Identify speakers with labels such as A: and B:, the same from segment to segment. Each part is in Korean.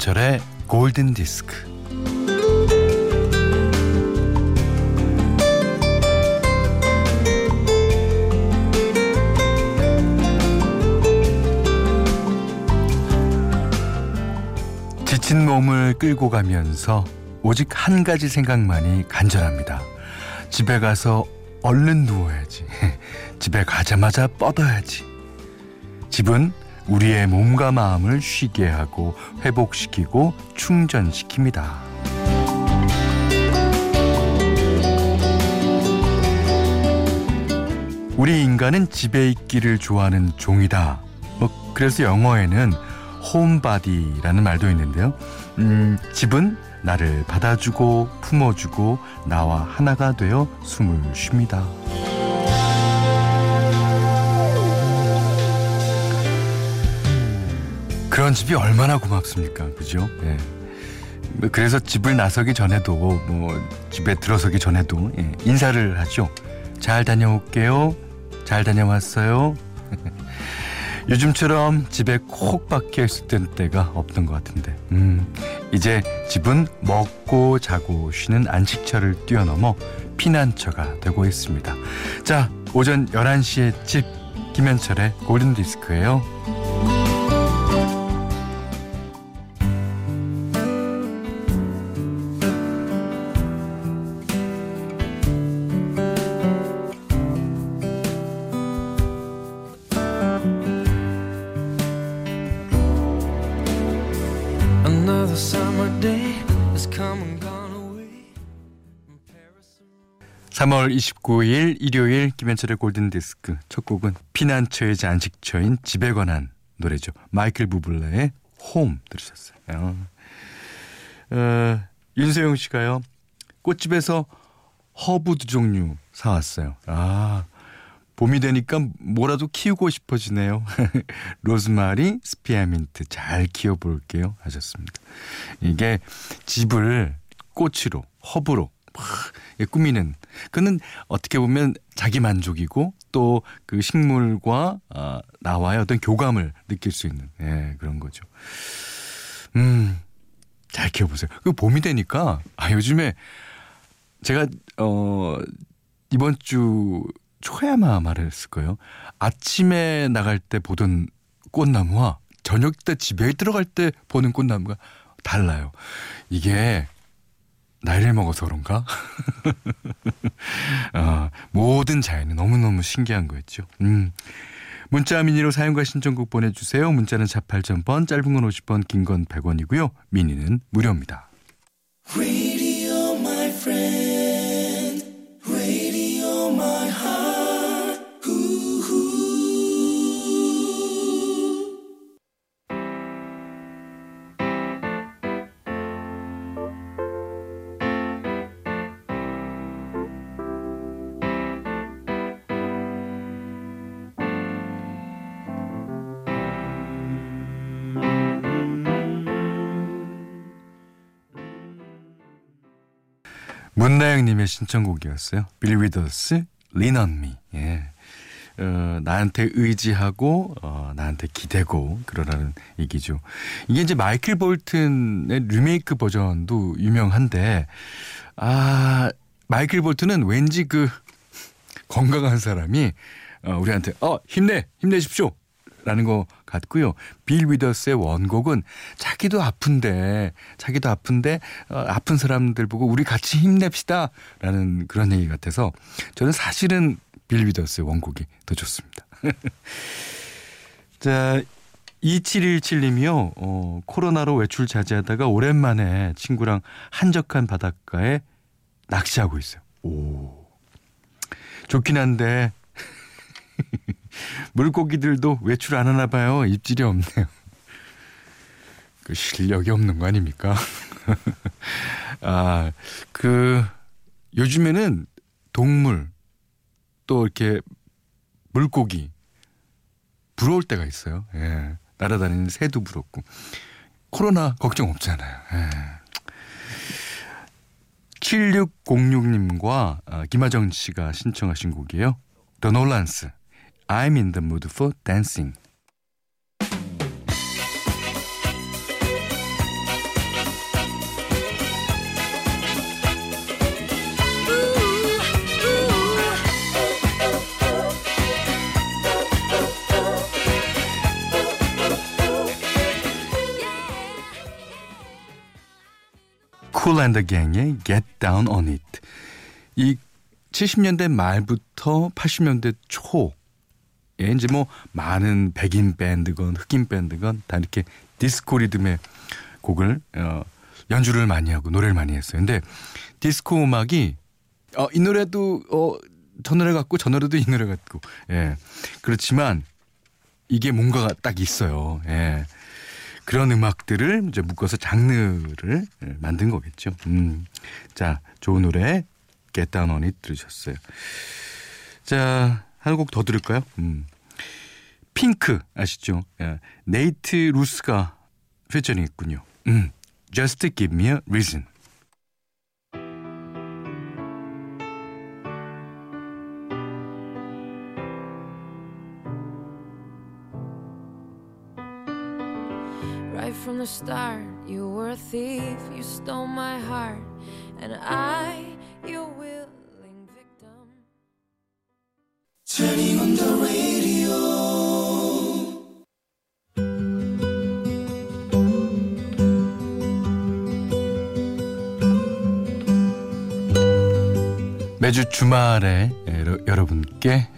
A: 김현철의 골든 디스크. 지친 몸을 끌고 가면서 오직 한 가지 생각만이 간절합니다. 집에 가서 얼른 누워야지. 집에 가자마자 뻗어야지. 집은 우리의 몸과 마음을 쉬게 하고 회복시키고 충전시킵니다. 우리 인간은 집에 있기를 좋아하는 종이다. 뭐 그래서 영어에는 홈바디라는 말도 있는데요. 음, 집은 나를 받아주고 품어주고 나와 하나가 되어 숨을 쉽니다. 그런 집이 얼마나 고맙습니까? 그죠? 예. 뭐 그래서 집을 나서기 전에도 뭐 집에 들어서기 전에도 예, 인사를 하죠. 잘 다녀올게요. 잘 다녀왔어요. 요즘처럼 집에 콕 박혀 있을 때가 없던 것 같은데, 음, 이제 집은 먹고 자고 쉬는 안식처를 뛰어넘어 피난처가 되고 있습니다. 자, 오전 11시에 집 김현철의 골든디스크예요. 3월 29일 일요일 김현철의 골든 디스크 첫 곡은 피난처이자 안식처인 집에 관한 노래죠. 마이클 부블레의 홈 들으셨어요. 어, 어, 윤세용 씨가요. 꽃집에서 허브 두 종류 사왔어요. 아, 봄이 되니까 뭐라도 키우고 싶어지네요. 로즈마리, 스피아민트 잘 키워볼게요. 하셨습니다. 이게 집을 꽃으로, 허브로 막 꾸미는 그는 어떻게 보면 자기 만족이고 또 그 식물과 아, 나와의 어떤 교감을 느낄 수 있는 예, 그런 거죠. 음, 잘 키워보세요. 그 봄이 되니까 아 요즘에 제가 어 이번 주 초야마 말했을 거예요. 아침에 나갈 때 보던 꽃나무와 저녁 때 집에 들어갈 때 보는 꽃나무가 달라요. 이게 나이를 먹어서 그런가? 어, 모든 자연은 너무너무 신기한 거였죠. 음. 문자 미니로 사용과 신청곡 보내주세요. 문자는 48,000번, 짧은 건 50번, 긴 건 100원이고요. 미니는 무료입니다. 문나영님의 신청곡이었어요. 빌 위더스, Me. 예. 어, 나한테 의지하고 어, 나한테 기대고 그러라는 얘기죠. 이게 이제 마이클 볼튼의 리메이크 버전도 유명한데 아 마이클 볼튼은 왠지 그 건강한 사람이 어, 우리한테 어 힘내 힘내십시오 라는 것 같고요. 빌 위더스의 원곡은 자기도 아픈데 자기도 아픈데 어, 아픈 사람들 보고 우리 같이 힘냅시다 라는 그런 얘기 같아서 저는 사실은 빌 위더스의 원곡이 더 좋습니다. 자 2717님이요. 어, 코로나로 외출 자제하다가 오랜만에 친구랑 한적한 바닷가에 낚시하고 있어요. 오. 좋긴 한데 물고기들도 외출 안 하나 봐요. 입질이 없네요. 그 실력이 없는 거 아닙니까? 아, 그 요즘에는 동물 또 이렇게 물고기 부러울 때가 있어요. 예. 날아다니는 새도 부럽고 코로나 걱정 없잖아요. 예. 7606님과 아, 김하정 씨가 신청하신 곡이에요. 더 놀란스 I'm in the mood for dancing. 쿨랜더 갱의 Get Down on It. 이 70년대 말부터 80년대 초 에 이제 뭐 많은 백인 밴드건 흑인 밴드건 다 이렇게 디스코 리듬의 곡을 어, 연주를 많이 하고 노래를 많이 했어요. 근데 디스코 음악이 어, 이 노래도 어, 저 노래 같고 저 노래도 이 노래 같고 예 그렇지만 이게 뭔가가 딱 있어요. 예. 그런 음악들을 이제 묶어서 장르를 예, 만든 거겠죠. 음. 자, 좋은 노래 Get Down On It 들으셨어요. 자, 한 곡 더 들을까요? 음. 핑크 아시죠? 예. 네이트 루스가 회전이 있군요. 음. Just give me a reason. 매주 주말에 여러분께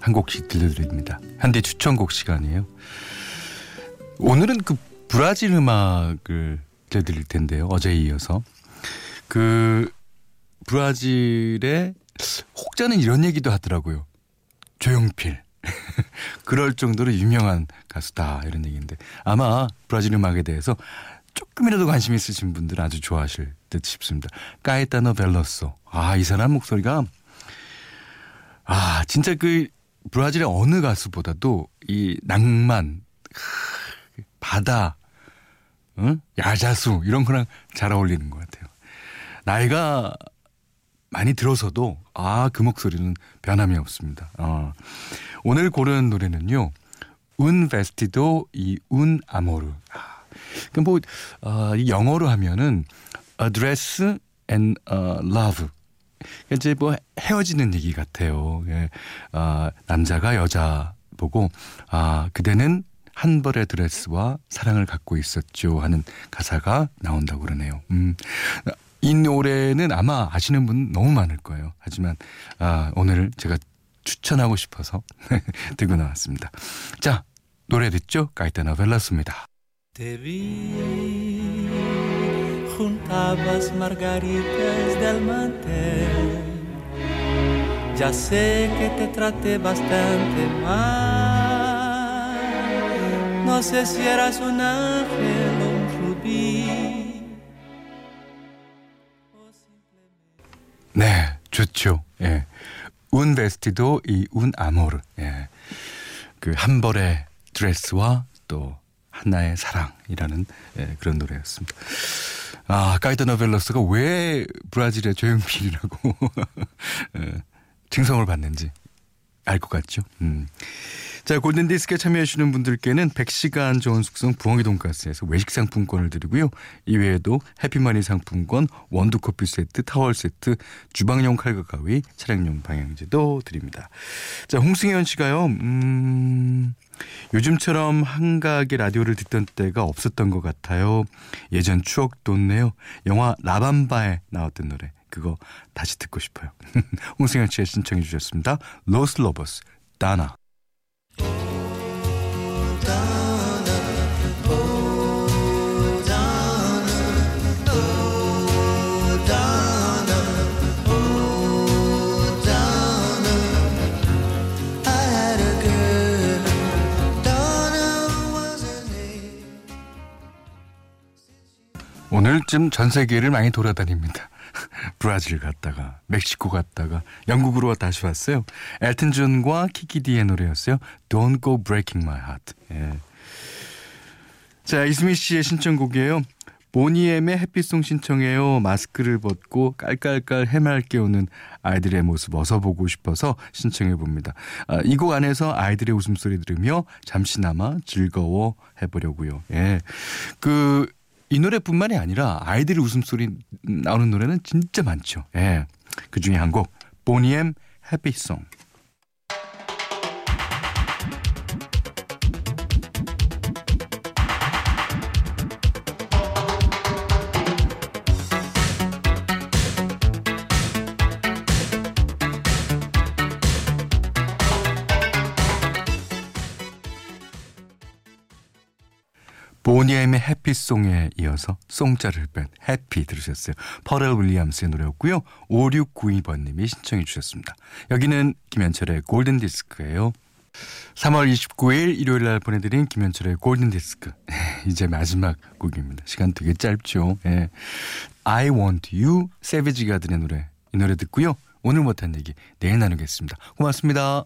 A: 한 곡씩 들려드립니다. 한대 추천곡 시간이에요. 오늘은 그 브라질 음악을 들려드릴 텐데요. 어제에 이어서 그 브라질의 혹자는 이런 얘기도 하더라고요. 조용필. 그럴 정도로 유명한 가수다 이런 얘기인데 아마 브라질 음악에 대해서 조금이라도 관심 있으신 분들은 아주 좋아하실 듯 싶습니다. 까에타노 벨로소. 아, 이 사람 목소리가 아, 진짜 그 브라질의 어느 가수보다도 이 낭만 바다, 응? 야자수 이런 거랑 잘 어울리는 것 같아요. 나이가 많이 들어서도 아 그 목소리는 변함이 없습니다. 어. 오늘 고른 노래는요. 운 베스티도 이 운 아모르. 아, 그뭐 어, 영어로 하면은 address and uh, love. 이제 뭐 헤어지는 얘기 같아요. 예. 아, 남자가 여자 보고 아 그대는 한 벌의 드레스와 사랑을 갖고 있었죠 하는 가사가 나온다고 그러네요. 음, 이 노래는 아마 아시는 분 너무 많을 거예요. 하지만 아, 오늘 제가 추천하고 싶어서 들고 나왔습니다. 자, 노래 듣죠? 까이타나 벨라스입니다. juntabas margaritas del mantel. Ya sé que te traté bastante mal. No sé si eras un ángel 좋죠. 예. 운 베스티도 이 운 아모르. 예. 그한 벌의 드레스와 또 하나의 사랑이라는 예, 그런 노래였습니다. 아, 까이더 노벨러스가 왜 브라질의 조용필이라고 예, 칭송을 받는지 알 것 같죠. 음. 자, 골든디스크에 참여해주시는 분들께는 100시간 좋은 숙성 부엉이 돈가스에서 외식 상품권을 드리고요. 이외에도 해피머니 상품권, 원두커피 세트, 타월 세트, 주방용 칼과 가위, 차량용 방향제도 드립니다. 자, 홍승현 씨가요, 음, 요즘처럼 한가하게 라디오를 듣던 때가 없었던 것 같아요. 예전 추억 돋네요. 영화 라밤바에 나왔던 노래. 그거 다시 듣고 싶어요. 홍승현 씨가 신청해 주셨습니다. 로스 로버스, 다나. 오늘쯤 전 세계를 많이 돌아다닙니다. 브라질 갔다가 멕시코 갔다가 영국으로 다시 왔어요. 엘튼 존과 키키디의 노래였어요. Don't Go Breaking My Heart. 예. 자 이수미 씨의 신청곡이에요. 보니엠의 햇빛송 신청해요. 마스크를 벗고 깔깔깔 해맑게 오는 아이들의 모습 어서 보고 싶어서 신청해 봅니다. 아, 이곡 안에서 아이들의 웃음소리 들으며 잠시나마 즐거워 해보려고요. 예. 그 이 노래뿐만이 아니라 아이들의 웃음소리 나오는 노래는 진짜 많죠. 예. 그 중에 한 곡, 보니엠 해피송. 보니엠의 해피송에 이어서 송자를 뺀 해피 들으셨어요. 퍼렐 윌리엄스의 노래였고요. 5692번님이 신청해 주셨습니다. 여기는 김현철의 골든디스크예요. 3월 29일 일요일 날 보내드린 김현철의 골든디스크. 이제 마지막 곡입니다. 시간 되게 짧죠. 예. I want you, 세비지 가든의 노래. 이 노래 듣고요. 오늘 못한 얘기 내일 나누겠습니다. 고맙습니다.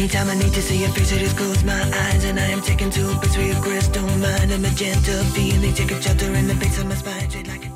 A: Anytime I need to see your face, I just close my eyes And I am taken to a place where crystal mind A magenta feeling take a shelter in the base of my spine like